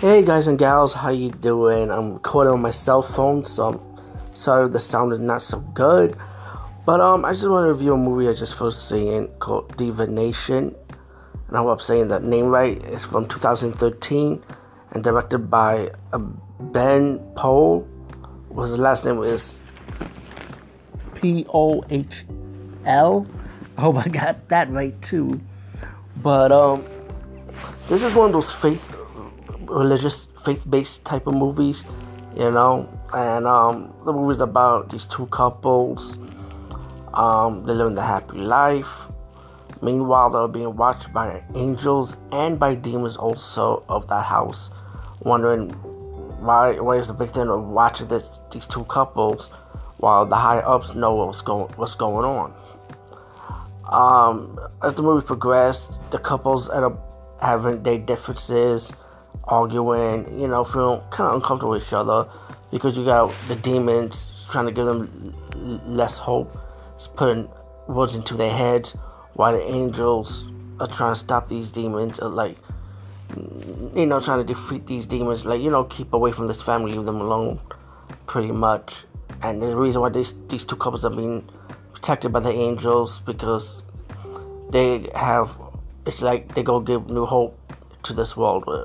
Hey guys and gals, how you doing? I'm recording on my cell phone, so I'm sorry the sound is not so good. But um, I just want to review a movie I just first seen called Divination, and I hope I'm saying that name right. It's from 2013 and directed by uh, Ben Pohl. Was his last name is P O H L. I hope I got that right too. But um, this is one of those faith religious faith-based type of movies, you know. And um, the movie's about these two couples. Um, they live in the happy life. Meanwhile, they're being watched by angels and by demons also of that house, wondering why why is the big thing of watching this these two couples while the high ups know what's going what's going on. Um, as the movie progressed, the couples end up having their differences arguing, you know, feeling kind of uncomfortable with each other because you got the demons trying to give them less hope, it's putting words into their heads, while the angels are trying to stop these demons, or like, you know, trying to defeat these demons, like, you know, keep away from this family, leave them alone, pretty much. And the reason why these, these two couples are being protected by the angels because they have, it's like they go give new hope to this world uh,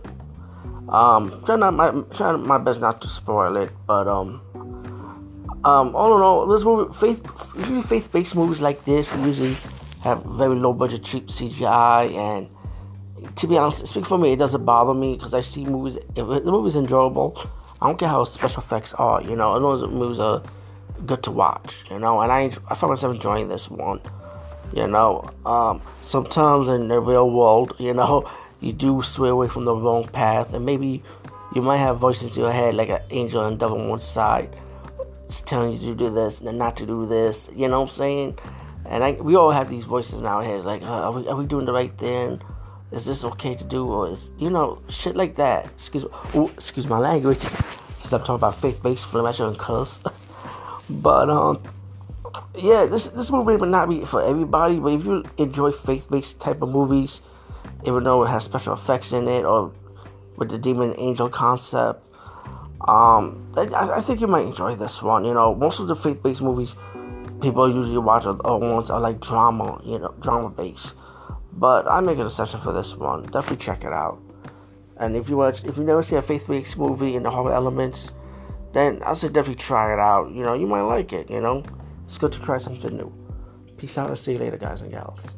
um, trying not my my best not to spoil it, but um, um, all in all, this movie faith usually faith based movies like this usually have very low budget, cheap CGI, and to be honest, speak for me, it doesn't bother me because I see movies. If the movie's enjoyable, I don't care how special effects are. You know, as long as the movies are good to watch. You know, and I I found myself enjoying this one. You know, um, sometimes in the real world, you know you do sway away from the wrong path, and maybe you might have voices in your head like an angel and devil on one side, just telling you to do this and not to do this. You know what I'm saying? And I, we all have these voices in our heads, like, uh, are, we, are we doing the right thing? Is this okay to do? Or is you know shit like that? Excuse, ooh, excuse my language. Since I'm talking about faith-based I shouldn't curse. but um, yeah, this this movie may not be for everybody, but if you enjoy faith-based type of movies even though it has special effects in it or with the demon angel concept. Um, I, I think you might enjoy this one. You know, most of the faith-based movies people usually watch are, are ones are like drama, you know, drama-based. But I make an exception for this one. Definitely check it out. And if you watch, if you never see a faith-based movie in the horror elements, then I say definitely try it out. You know, you might like it. You know, it's good to try something new. Peace out and see you later, guys and gals.